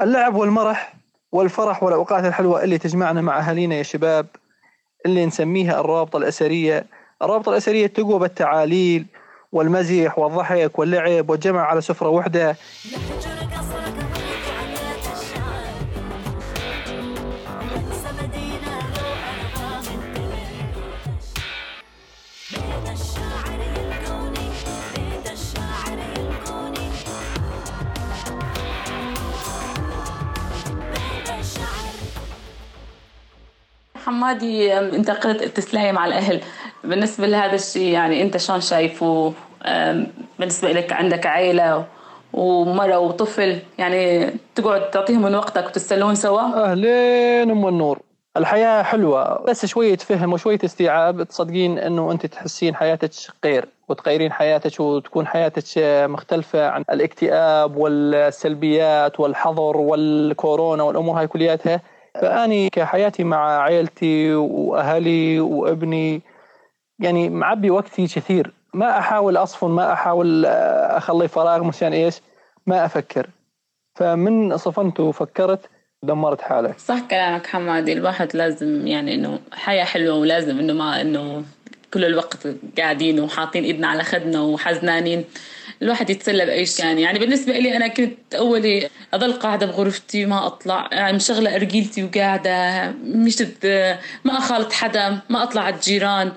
اللعب والمرح والفرح والأوقات الحلوة اللي تجمعنا مع أهالينا يا شباب اللي نسميها الرابطة الأسرية. الرابطة الأسرية تقوى بالتعاليل والمزح والضحك واللعب والجمع على سفرة واحدة. حمادي انت قلت تسلايم على الأهل. بالنسبة لهذا الشيء يعني انت شلون شايفه؟ بالنسبة لك عندك عائله ومرة وطفل يعني تقعد تعطيهم من وقتك وتتسلون سوا؟ أهلين أم النور. الحياة حلوة بس شوية فهم وشوية استيعاب تصدقين إنه أنت تحسين حياتك غير وتغيرين حياتك وتكون حياتك مختلفة عن الاكتئاب والسلبيات والحظر والكورونا والأمور هاي كلياتها. فأني كحياتي مع عائلتي وأهلي وابني يعني معبي وقتي كثير. ما أحاول أصفن ما أحاول أخلي فراغ مشان إيش؟ ما أفكر. فمن صفنت وفكرت دمرت حالك. صح كلامك حمادي. الواحد لازم يعني إنه حياة حلوة ولازم إنه ما إنه كل الوقت قاعدين وحاطين إيدنا على خدنا وحزنانين. الواحد يتسلى بأي شيء يعني. يعني بالنسبة لي أنا كنت أولي اضل قاعدة بغرفتي ما أطلع يعني مشغلة ارجيلتي وقاعدة مش ما أخالط حدا ما أطلع على الجيران.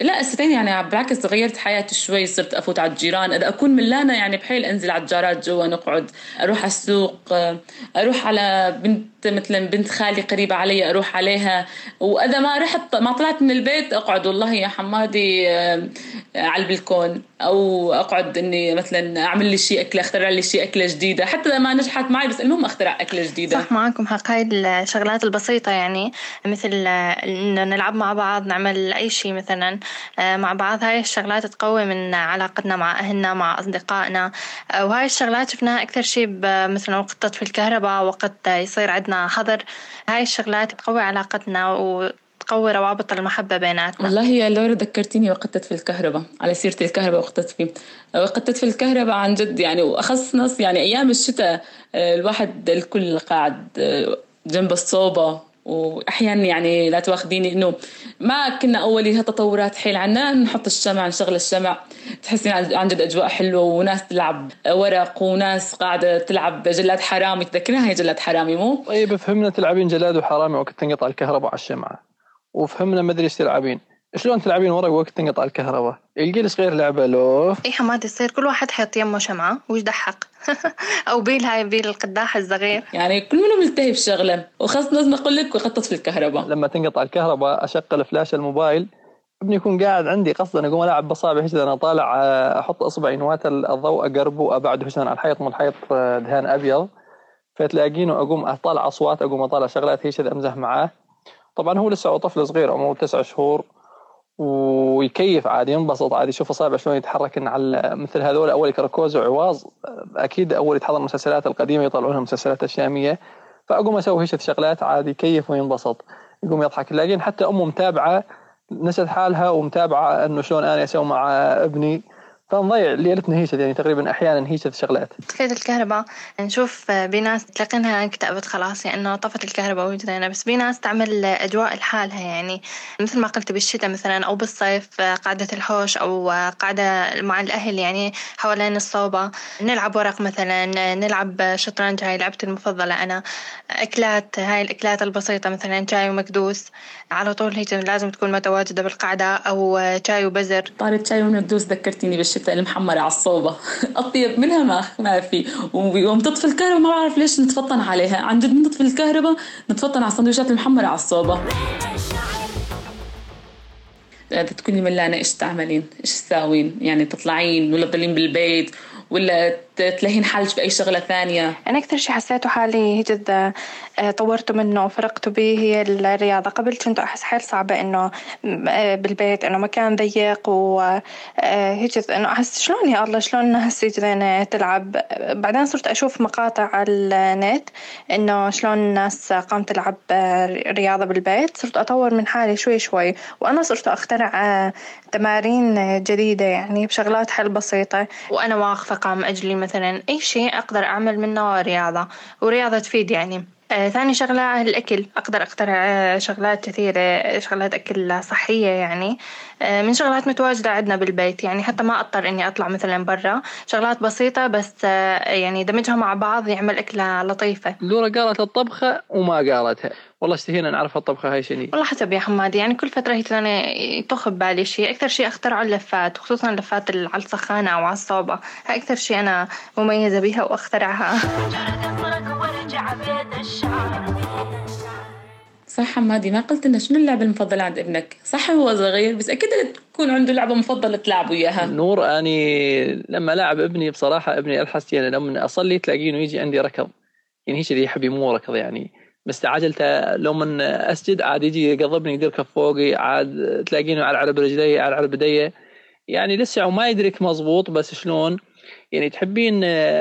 لا السنتين يعني بالعكس غيرت حياتي شوي صرت أفوت على الجيران. إذا أكون ملانه يعني بحيل أنزل على الجارات جوا نقعد أروح على السوق أروح على بنت مثلا بنت خالي قريبة علي أروح عليها. وإذا ما رحت ما طلعت من البيت أقعد والله يا حمادي على البلكون. أو أقعد إني مثلا أعمل لي شيء أكلة أخترع لي شيء أكلة جديدة. حتى ما نجحت معي بس المهم أخترع أكلة جديدة. صح معكم حق. هاي الشغلات البسيطة يعني مثل انه نلعب مع بعض نعمل أي شيء مثلا مع بعض. هاي الشغلات تقوي من علاقتنا مع أهلنا مع أصدقائنا. وهاي الشغلات شفناها أكثر شيء مثلا وقت تطفي الكهرباء وقت يصير عندنا حظر. هاي الشغلات تقوي علاقتنا و تقوي روابط المحبة بيناتنا. والله يا لورا ذكرتيني وقت تطفي الكهرباء على سيرة الكهرباء وقت تطفي وقت تطفي الكهرباء عن جد يعني وأخص نص يعني أيام الشتاء الواحد الكل قاعد جنب الصوبة. وأحيانا يعني لا تواخذيني إنه ما كنا اول تطورات حيل عنا نحط الشمع نشغل الشمع. تحسين عن جد أجواء حلوة وناس تلعب ورق وناس قاعدة تلعب جلاد حرامي. تذكرينها هي جلاد حرامي مو؟ طيب فهمنا تلعبين جلاد وحرامي وقت تنقطع الكهرباء على الشمعة. وفهمنا ما أدري إيش تلعبين. شلون تلعبين ورق وقت تنقطع الكهرباء؟ يلقي صغير لعبة لو. اي حماد يصير كل واحد حيط يمه شمعة. ويدحق أو بيل هاي بيل القداح الصغير. يعني كل منهم ملتهي بشغله وخاصة لازم أقول لك وقت في الكهرباء. لما تنقطع الكهرباء اشغل فلاش الموبايل. ابني يكون قاعد عندي قصدا أقوم ألعب بصابعي هكذا أنا طالع أحط أصبعي نواة الضوء أقربه وابعده هكذا على الحيط من الحيط دهان أبيض. فتلاقينه أقوم أطالع أصوات أقوم أطالع شغلات هكذا أمزح معاه. طبعا هو لسه طفل صغير عمره تسع شهور ويكيف عادي ينبسط عادي يشوف اصابعه شلون يتحرك على مثل هذول أول كركوز وعواز أكيد أول يتحضر المسلسلات القديمة يطلعونها المسلسلات الشاميه فأقوم أسوي هيك شغلات عادي يكيف وينبسط يقوم يضحك. لكن حتى أمه متابعة نسيت حالها ومتابعة إنه شلون أنا أسوي مع ابني. فنضيع ليلتنا هيك يعني تقريبا أحيانا هيك شغلات. طفيت الكهرباء. نشوف بناس تلاقينها اكتئبت خلاص يعني انه طفت الكهرباء وجدينا بس بناس تعمل أجواء لحالها. يعني مثل ما قلت بالشتاء مثلا أو بالصيف قعدة الحوش أو قعدة مع الأهل يعني حوالين الصوبة. نلعب ورق مثلا نلعب شطرنج. هاي لعبتي المفضلة أنا. أكلات هاي الأكلات البسيطة مثلا شاي ومكدوس. على طول هيك لازم تكون متواجدة بالقعدة أو شاي وبزر. طارت شاي ومكدوس ذكرتيني بالشتاء. الشتاء المحمرة على الصوبة. أطيب منها ما ما في. ويوم تطفي الكهرباء ما بعرف ليش نتفطن عليها. عن جد نطفي الكهرباء نتفطن على السندويشات المحمرة على الصوبة. تكوني ملانة. إيش تعملين؟ إيش تساوين؟ يعني تطلعين ولا تضلين بالبيت ولا تلاقين حالك بأي شغلة ثانية. أنا أكثر شيء حسيته حالي هجد طورت منه وفرقت به هي الرياضة. قبل كنت أحس حيل صعبة إنه بالبيت إنه مكان ضيق وهيك إنه أحس شلون يا الله شلون هسه تلعب. بعدين صرت أشوف مقاطع على النت إنه شلون الناس قامت تلعب رياضة بالبيت. صرت أطور من حالي شوي شوي. وأنا صرت أخترع تمارين جديدة يعني بشغلات حيل بسيطة. وأنا واقفة قام أجلي مثلا أي شيء أقدر أعمل منه رياضة ورياضة تفيد يعني. آه، ثاني شغلة الأكل أقدر أخترع آه، شغلات كثيرة شغلات أكل صحية يعني. من شغلات متواجدة عندنا بالبيت يعني حتى ما أضطر إني أطلع مثلا برا. شغلات بسيطة بس يعني دمجها مع بعض يعمل أكلة لطيفة. لورا قالت الطبخة وما قالتها. والله اشتهينا نعرف الطبخة هاي شنو والله حسب يا حمادي يعني كل فترة هيك أنا يطخ ببالي شيء. أكثر شيء أخترعه اللفات خصوصا اللفات على السخانة أو على الصوبة. هاي أكثر شيء أنا مميزة بها وأخترعها. صح حمادي ما قلت لنا شنو اللعبة المفضلة عند ابنك؟ صح هو صغير بس أكيد تكون عنده لعبة مفضلة تلعبوا إياها نور أني لما لعب ابني بصراحة ابني ألحس يعني لما أصلي تلاقينه يجي عندي ركض. يعني هيك يحب يمو ركض يعني. مستعجلته لو من أسجد عاد يجي يقضبني يدير كف فوقي عاد تلاقينه على على برجلي على على بديه. يعني لسه وما يدرك مزبوط بس شلون؟ يعني تحبين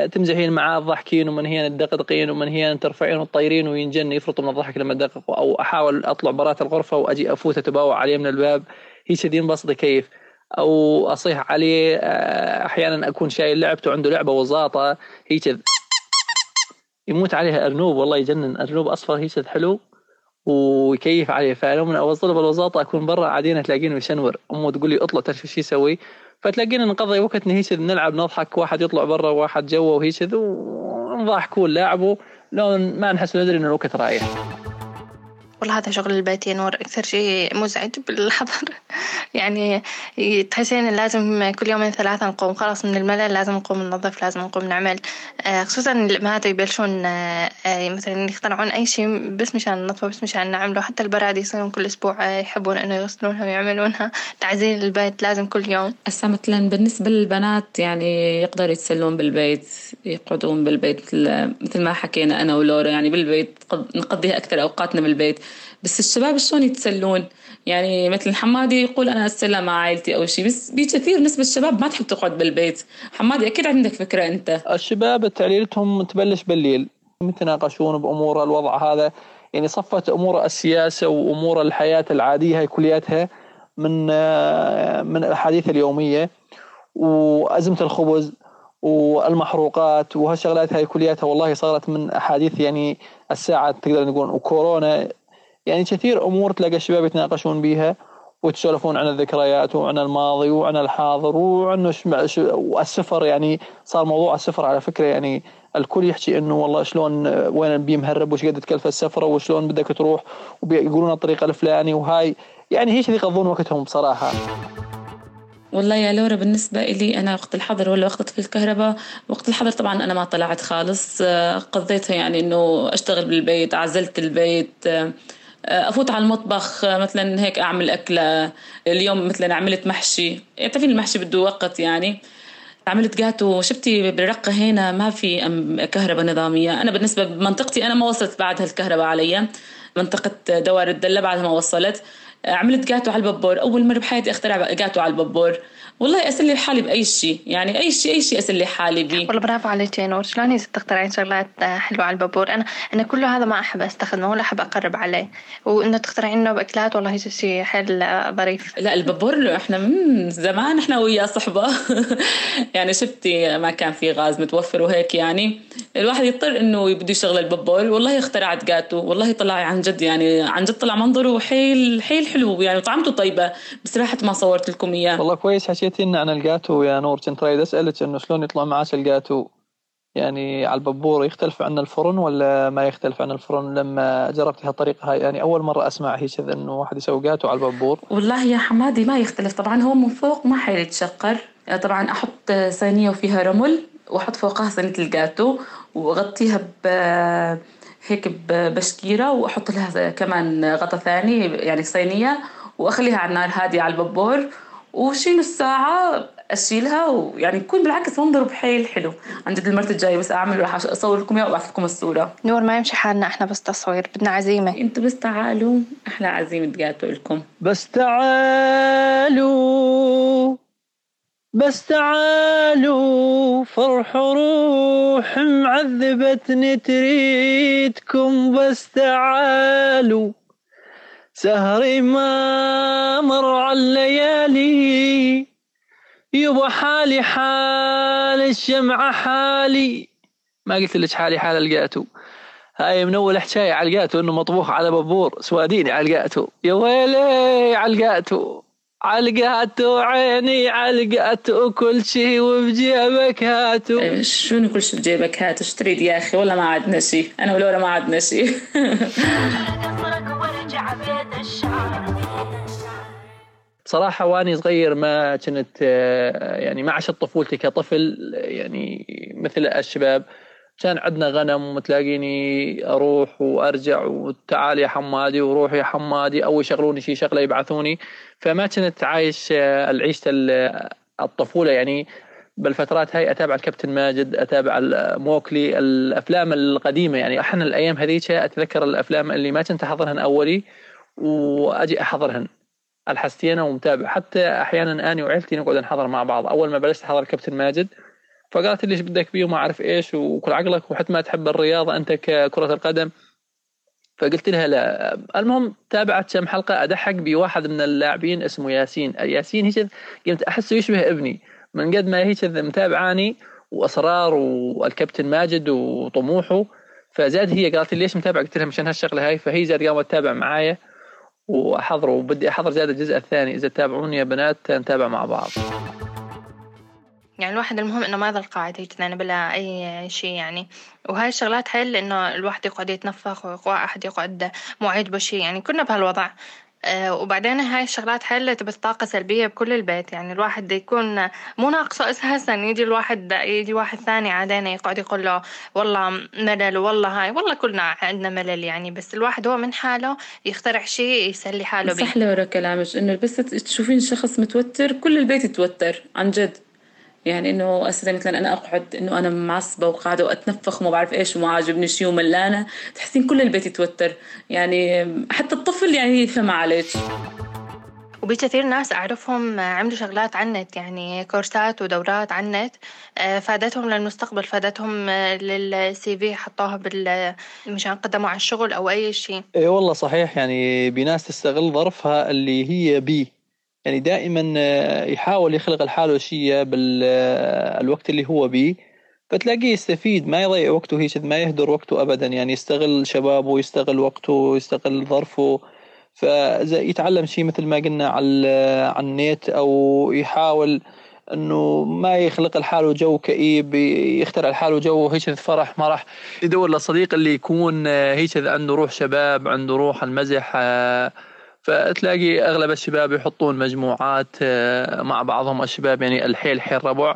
تمزحين معاه تضحكين ومن هي تدقدقين ومن هي ترفعين وتطيرين وينجن يفرط من الضحك لما تدقق أو أحاول أطلع برات الغرفة وأجي أفوت اتباوع عليه من الباب. هي كذي ينبسط كيف. أو أصيح عليه أحيانا أكون شايل لعبته عنده لعبة وزاطة. هي كذا يموت عليها ارنوب والله يجنن. أرنوب أصفر هيك حلو. ويكيف عليه. فلو من أوصله بالوساطه أكون برا قاعدين تلاقينه يشنور. أمه تقول لي اطلع تعرف شو يسوي؟ فتلاقينا نقضي وقت هيك نلعب نضحك واحد يطلع برا وواحد جوا وهيك ونضحكوا لاعبوا لو ما نحس ندري إن الوقت رايح. والله هذا شغل البيت يا نور أكثر شيء مزعج بالحضر. يعني تحسين لازم كل يومين ثلاثة نقوم خلاص من الملل لازم نقوم ننظف لازم نقوم نعمل. آه، خصوصا الأمهات يبلشون آه، آه، مثلا يخترعون أي شيء بس مشان ننظفه بس مشان نعمله. حتى البراد يصيرون كل أسبوع يحبون إنه يغسلونها ويعملونها. تعزيل البيت لازم كل يوم. هسه مثلا بالنسبة للبنات يعني يقدروا يتسلون بالبيت يقعدون بالبيت مثل ما حكينا أنا ولورا يعني بالبيت نقضيها أكثر أوقاتنا بالبيت. بس الشباب شلون يتسلون؟ يعني مثل حمادي يقول أنا أتسلى مع عائلتي أو شيء بس بكثير نسبة الشباب ما تحب تقعد بالبيت. حمادي أكيد عندك فكرة أنت. الشباب تعليلتهم تبلش بالليل. يتناقشون بأمور الوضع هذا؟ يعني صفت أمور السياسة وأمور الحياة العادية هي كلياتها من من الأحاديث اليومية وأزمة الخبز والمحروقات وهالشغلات هاي كلياتها والله صارت من أحاديث يعني الساعة تقدر نقول وكورونا يعني كثير أمور تلاقي الشباب يتناقشون بيها ويتسولفون عن الذكريات وعن الماضي وعن الحاضر وعن والسفر يعني صار موضوع السفر على فكرة يعني الكل يحكي إنه والله شلون وين بي مهرب وش قد تكلف السفره وشلون بدك تروح ويقولون الطريقة الفلاني وهاي يعني هيك يقضون وقتهم بصراحة. والله يا لورا بالنسبة إلي أنا وقت الحظر ولا وقت في الكهرباء وقت الحظر طبعا أنا ما طلعت خالص. قضيتها يعني إنه أشتغل بالبيت عزلت البيت. أفوت على المطبخ مثلا هيك أعمل أكلة. اليوم مثلا عملت محشي. تعرفين المحشي بده وقت يعني. عملت جاتو. شفتي بالرقة هنا ما في كهرباء نظامية. أنا بالنسبة بمنطقتي أنا ما وصلت بعدها الكهرباء علي. منطقة دوار الدلة بعد ما وصلت. عملت جاتو على البابور أول مرة بحياتي أخترع جاتو على البابور والله أسلي حالي بأي شيء. يعني أي شيء أي شيء أسلي حالي بيه. والله برافو عليك يا نور. شلون هي تخترعين شغلات حلوة على البابور؟ أنا أنا كل هذا ما أحب أستخدمه ولا أحب أقرب عليه. وإنه تخترعين له بأكلات والله هي شيء حيل ظريف. لا البابور إحنا من زمان إحنا وياه صحبة. يعني شفتي ما كان في غاز متوفر وهيك يعني. الواحد يضطر إنه بده يشغل البابور. والله اخترعت جاتو. والله طلع عن جد يعني عن جد طلع منظره حيل حيل حلو يعني وطعمته طيبة بس راحت ما صورت لكم إياه. والله كويس حكيت حكيتي لنا عن الجاتو يا نور. كنت رايد أسألك إنه شلون يطلع معاك الجاتو؟ يعني على الببور يختلف عن الفرن ولا ما يختلف عن الفرن؟ لما جربتي هالطريقة هاي يعني أول مرة أسمع هيك إنه واحد يسوي جاتو على الببور والله يا حمادي ما يختلف. طبعا هو من فوق ما حيتشقر طبعا أحط صينية وفيها رمل وأحط فوقها صينية الجاتو وأغطيها ب هيك بشكيره وأحط لها كمان غطا ثاني يعني صينية وأخليها على النار هادية على الببور وشي نص ساعة اشيلها ويعني يكون بالعكس منظره بحيل حلو. عن جد المرة الجاية بس أعمل راح أصور لكم إياه وأبعث لكم الصورة. نور ما يمشي حالنا إحنا بس تصوير بدنا عزيمة. أنتوا بس تعالوا أحلى عزيمة جاتو لكم. بس تعالوا بس تعالوا فرح روح معذبتني تريدكم. بس تعالوا. سهري ما مر الليالي يبا حالي حال الشمعة حالي. ما قلت لك حالي حال لقيته هاي من أول حكاية علقاته إنه مطبوخ على بابور سواديني علقاته يا ويلي علقاته علقاته عيني علقاته كل شيء وبجيبك هاتو. إيه، شنو كل شيء بجيبك هاتو؟ إيش تريد يا أخي؟ والله ما عندنا شيء أنا ولولا ما عندنا شيء بصراحة واني صغير ما كنت يعني ما عشت طفولتي كطفل يعني مثل الشباب. كان عندنا غنم وتلاقيني أروح وأرجع وتعال يا حمادي وروح يا حمادي أو يشغلوني شي شغلة يبعثوني. فما كنت عايش العيشة الطفولة يعني. بالفترات هاي أتابع الكابتن ماجد أتابع موكلي الأفلام القديمة يعني. إحنا الأيام هذيك أتذكر الأفلام اللي ما كنت أحضرهن أولي وأجي أحضرهن. الحستينه ومتابع. حتى أحيانا آني وعيلتي نقعد نحضر مع بعض. أول ما بلشت أحضر الكابتن ماجد فقالت لي إيش بدك بيه وما أعرف إيش وكل عقلك وحتى ما تحب الرياضه أنت ككره القدم. فقلت لها لا. المهم تابعت كم حلقة ادحق بواحد من اللاعبين اسمه ياسين. ياسين هيك قلت أحسه يشبه ابني. من قد ما هيك متابعاني واصرار والكابتن ماجد وطموحه. فزاد هي قالت لي ليش متابع؟ قلت لها مشان هالشغلة هاي. فهي زاد قامت تتابع معايا واحضره وبدي أحضر زاد الجزء الثاني. إذا تتابعوني يا بنات نتابع مع بعض. يعني الواحد المهم إنه ما يضل قاعد هيك يعني بلا أي شيء يعني. وهاي الشغلات حل إنه الواحد يقعد يتنفخ واحد يقعد مو عاجبه شيء يعني كنا بهالوضع. آه، وبعدين هاي الشغلات حلت بس طاقة سلبية بكل البيت. يعني الواحد يكون مو ناقصه أساسا يجي الواحد يجي واحد ثاني عادينا يقعد يقول له والله ملل والله هاي والله كلنا عندنا ملل يعني. بس الواحد هو من حاله يخترع شيء يسلي حاله بيه. صح لي ورا كلامك إنه بس تشوفين شخص متوتر كل البيت يتوتر عن جد. يعني إنه أساسا مثلا أنا أقعد إنه أنا معصبة وقاعدة وأتنفخ وما بعرف إيش وما عاجبني شيء وملانه تحسين كل البيت يتوتر. يعني حتى الطفل يعني يفهم عليك. وبكثير ناس أعرفهم عملوا شغلات على النت يعني كورسات ودورات على النت آه، فادتهم للمستقبل فادتهم للسي في حطوها بال مشان قدموا على الشغل أو أي شيء. اي والله صحيح يعني بناس تستغل ظرفها اللي هي بي. يعني دائما آه، يحاول يخلق لحاله شيء بالوقت اللي هو بيه فتلاقيه يستفيد ما يضيع وقته هيك ما يهدر وقته ابدا. يعني يستغل شبابه يستغل وقته يستغل ظرفه. فإذا يتعلم شيء مثل ما قلنا على على النت أو يحاول إنه ما يخلق لحاله جو كئيب يخترع لحاله جو هيك فرح مرح يدور لصديق اللي يكون آه، هيك عنده روح شباب عنده روح المزح آه، فتلاقي أغلب الشباب يحطون مجموعات آه، مع بعضهم الشباب يعني الحيل حيل ربع.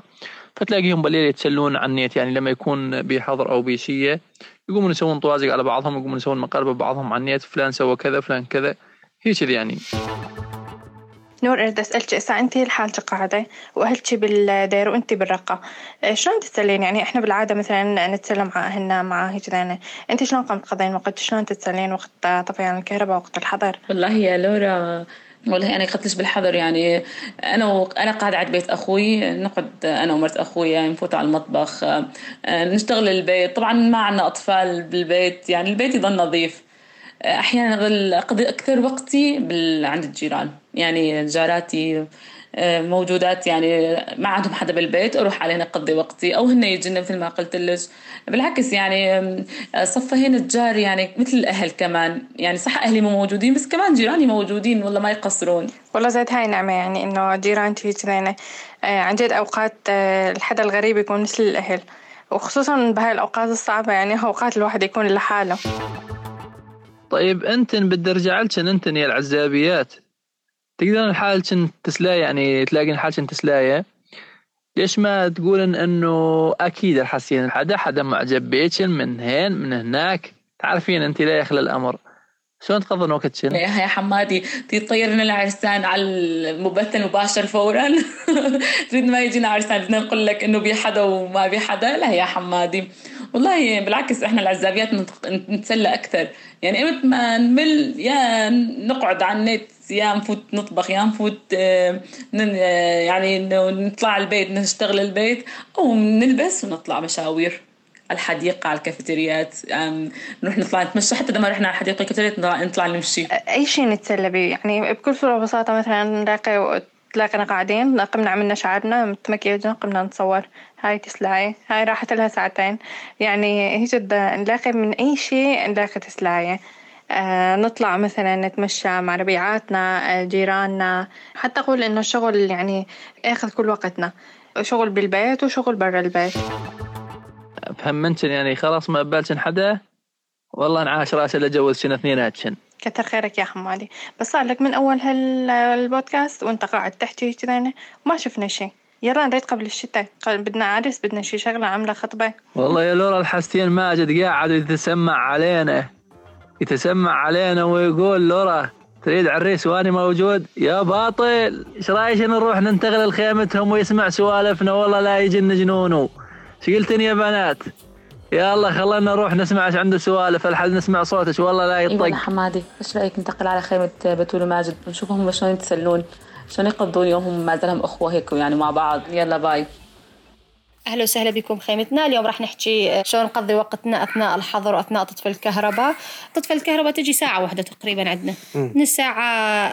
فتلاقيهم بالليل يتسلون عن النيت يعني لما يكون بحظر أو بشيه يقومون يسوون طوازق على بعضهم يقومون يسوون مقالب ببعضهم عن النيت فلان سوى كذا فلان كذا. هي يعني. نور أريد أسألك إذا أنت لحالك قاعدة وأهلك بالدير وأنت بالرقة. آه، شلون تتسلين؟ يعني إحنا بالعادة مثلا نتسلى مع أهلنا مع هيك أنت شلون قمت تقضين وقت؟ شلون تتسلين وقت طفيان الكهرباء وقت الحظر؟ والله يا لورا والله أنا قلتلش بالحظر يعني أنا و... أنا قاعدة عند بيت أخوي نقعد أنا ومرت أخوي يعني نفوت على المطبخ آه، نشتغل البيت. طبعا ما عندنا أطفال بالبيت يعني البيت يضل نظيف. أحيانا أقضي أكثر وقتي عند الجيران. يعني جاراتي آه، موجودات يعني ما عندهم حدا بالبيت أروح عليهن اقضي وقتي. أو هن يجن مثل ما قلت لك. بالعكس يعني صفهين الجار يعني مثل الأهل كمان. يعني صح أهلي مو موجودين بس كمان جيراني موجودين والله ما يقصرون. والله زاد هاي نعمة يعني إنه جيرانتي كذا آه، عن جد أوقات آه، الحدا الغريب يكون مثل الأهل. وخصوصا بهاي الأوقات الصعبة يعني أوقات الواحد يكون لحاله. طيب أنتن بدي ارجع لكن أنتن يا العزابيات. تقدرن حالكن تسلاية يعني تلاقين حالكن تسلاية. ليش ما تقولن إنه أكيد حاسين حدا حدا معجب بيكن من هين من هناك؟ تعرفين انت لا يخلى الأمر. شلون تقضون وقتكن؟ يا حمادي تطيرنا العرسان على المبث المباشر فورا. تريد ما يجينا عرسان بدنا نقول لك إنه بي حدا وما بي حدا. لا يا حمادي. والله بالعكس إحنا العزابيات نتسلى أكثر. يعني إمتى ما نمل يا نقعد على النت. يا نفوت نطبخ يا نفوت آه، آه، يعني نطلع البيت نشتغل البيت أو نلبس ونطلع مشاوير. على الحديقة على الكافيتريات نروح نطلع نتمشى. حتى لما رحنا على الحديقة الكافيتريات نطلع نمشي. أي شيء نتسلى به يعني بكل صورة وبساطة مثلا نلاقي تلاقينا قاعدين قمنا عملنا شعرنا متمكيجين قمنا نصور. هاي تسلاية هاي راحت لها ساعتين. يعني هي جد نلاقي من أي شيء نلاقي تسلاية. نطلع مثلا نتمشى مع ربيعاتنا آه جيراننا. حتى أقول إنه الشغل يعني أخذ كل وقتنا. شغل بالبيت وشغل برا البيت. فهمنتن يعني؟ خلاص ما ببالشن حدا؟ والله انعاش رأسي لجوز شن اثنيناتشن كتر خيرك يا حمادي. بس صار لك من أول هالبودكاست وأنت قاعد تحكي كذا ما شفنا شيء يلا نريد قبل الشتاء. بدنا عرس بدنا شي شغلة عاملة خطبة. والله يا لورا الحسين ماجد قاعد يتسمع علينا. يتسمع علينا ويقول لورا تريد عريس واني موجود؟ يا باطل! إيش رأيك نروح ننتقل لخيمتهم ويسمع سوالفنا؟ والله لا يجن جنونه. إيش قلتن يا بنات؟ يلا خلينا نروح نسمع إيش عنده سوالف الحد نسمع صوتك والله لا يطق. إيوه حمادي. إيش رأيك ننتقل على خيمة بتول وماجد؟ ونشوفهم شلون يتسلون شلون يقضون يومهم ما زالهم أخوة هيك يعني مع بعض. يلا باي. أهلا وسهلا بكم خيمتنا. اليوم راح نحكي شلون نقضي وقتنا أثناء الحظر وأثناء تطفي الكهرباء. تطفي الكهرباء تجي ساعة واحدة تقريبا عندنا. من الساعة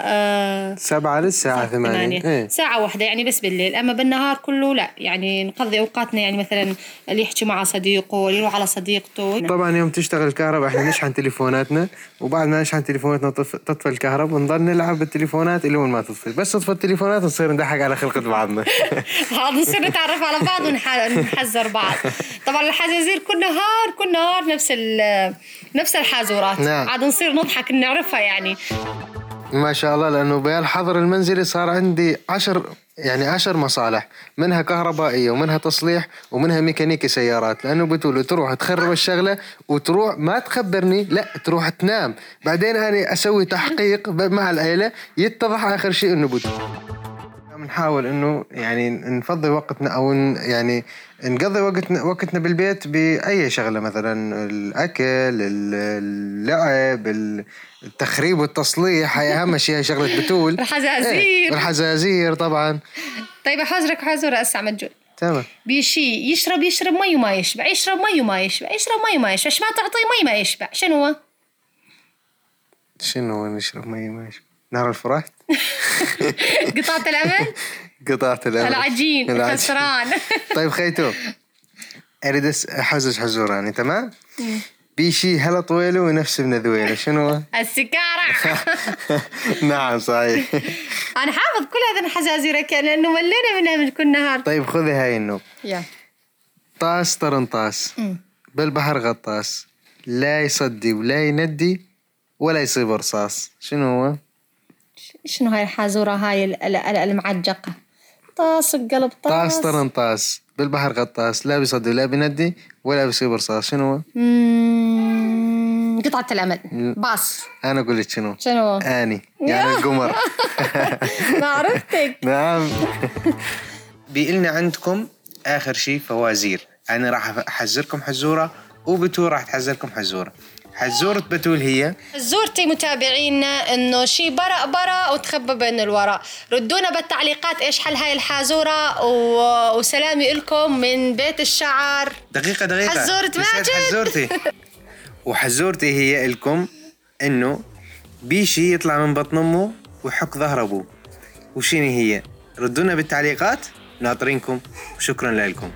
آه سبعة للساعة ثمانية. إيه؟ ساعة واحدة يعني بس بالليل. أما بالنهار كله لا. يعني نقضي أوقاتنا يعني مثلا اللي يحكي مع صديقه اللي يروح على صديقته. طبعا يوم تشتغل الكهرباء إحنا نشحن تليفوناتنا وبعد ما نشحن تليفوناتنا تطفي الكهرباء ونضل نلعب بالتليفونات اللي ما تطفي بس تطفي التليفونات نصير نضحك على خلقة بعضنا. نصير نتعرف على بعض ونحذر بعض. طبعا الحزازير كل نهار كل نهار نفس نفس الحازورات. نعم. عاد نصير نضحك نعرفها يعني. ما شاء الله لأنه بهالحظر المنزلي صار عندي عشر يعني عشر مصالح. منها كهربائية ومنها تصليح ومنها ميكانيكي سيارات. لأنه بتقول تروح تخرب الشغلة وتروح ما تخبرني لا تروح تنام. بعدين أنا أسوي تحقيق مع العيلة يتضح آخر شيء إنه بتقول بنحاول إنه يعني نفضي وقتنا أو يعني نقضي وقتنا وقتنا بالبيت بأي شغلة مثلا الأكل اللعب التخريب والتصليح هي أهم شيء هي شغلة بتول. الحزازير إيه الحزازير طبعا. طيب حاضرك حاضر اسع مجول تمام. بيشي يشرب يشرب مي وما يشبع يشرب مي وما يشبع يشرب مي وما يشبع ما تعطيه مي ما يشبع شنو هو؟ شنو هو نشرب مي ما يشبع؟ نهر الفرات قطعة الأمل؟ قطعة الأمل. العجين الخسران. طيب خيتو أريد أحزز حزوراني تمام؟ بيشي هلا طويلة ونفس ابن ذويلة شنو؟ السكارة. نعم صحيح. أنا حافظ كل هذا الحزازير لأنه ملينا منها من كل نهار. طيب خذي هاي النوب. يا. طاس طرنطاس بالبحر غطاس. لا يصدي ولا يندي ولا يصيب رصاص. شنو هو؟ شنو هاي الحازورة هاي المعجقة؟ طاس بقلب طاس طاس. طرنطاس بالبحر غطاس لا بيصدي ولا بيندي ولا بيصيب رصاص شنو هو؟ قطعة الأمل. باص. أنا أقول لك شنو؟ شنو؟ أني. يعني القمر. ما عرفتك. نعم. بيقلنا عندكم آخر شيء فوازير. أنا راح أحذركم حزورة وبتول راح تحذركم حزورة. حزورة بتول هي. حزورتي متابعينا إنه شي برا برا وتخبى بين الوراء ردونا بالتعليقات إيش حل هاي الحازورة و... وسلامي لكم من بيت الشعر. دقيقة دقيقة. حزورة ماجد. حزورتي. وحزورتي هي لكم إنه بيشي يطلع من بطن أمه ويحك ظهر أبوه. وشيني هي؟ ردونا بالتعليقات. ناطرينكم. وشكرا لكم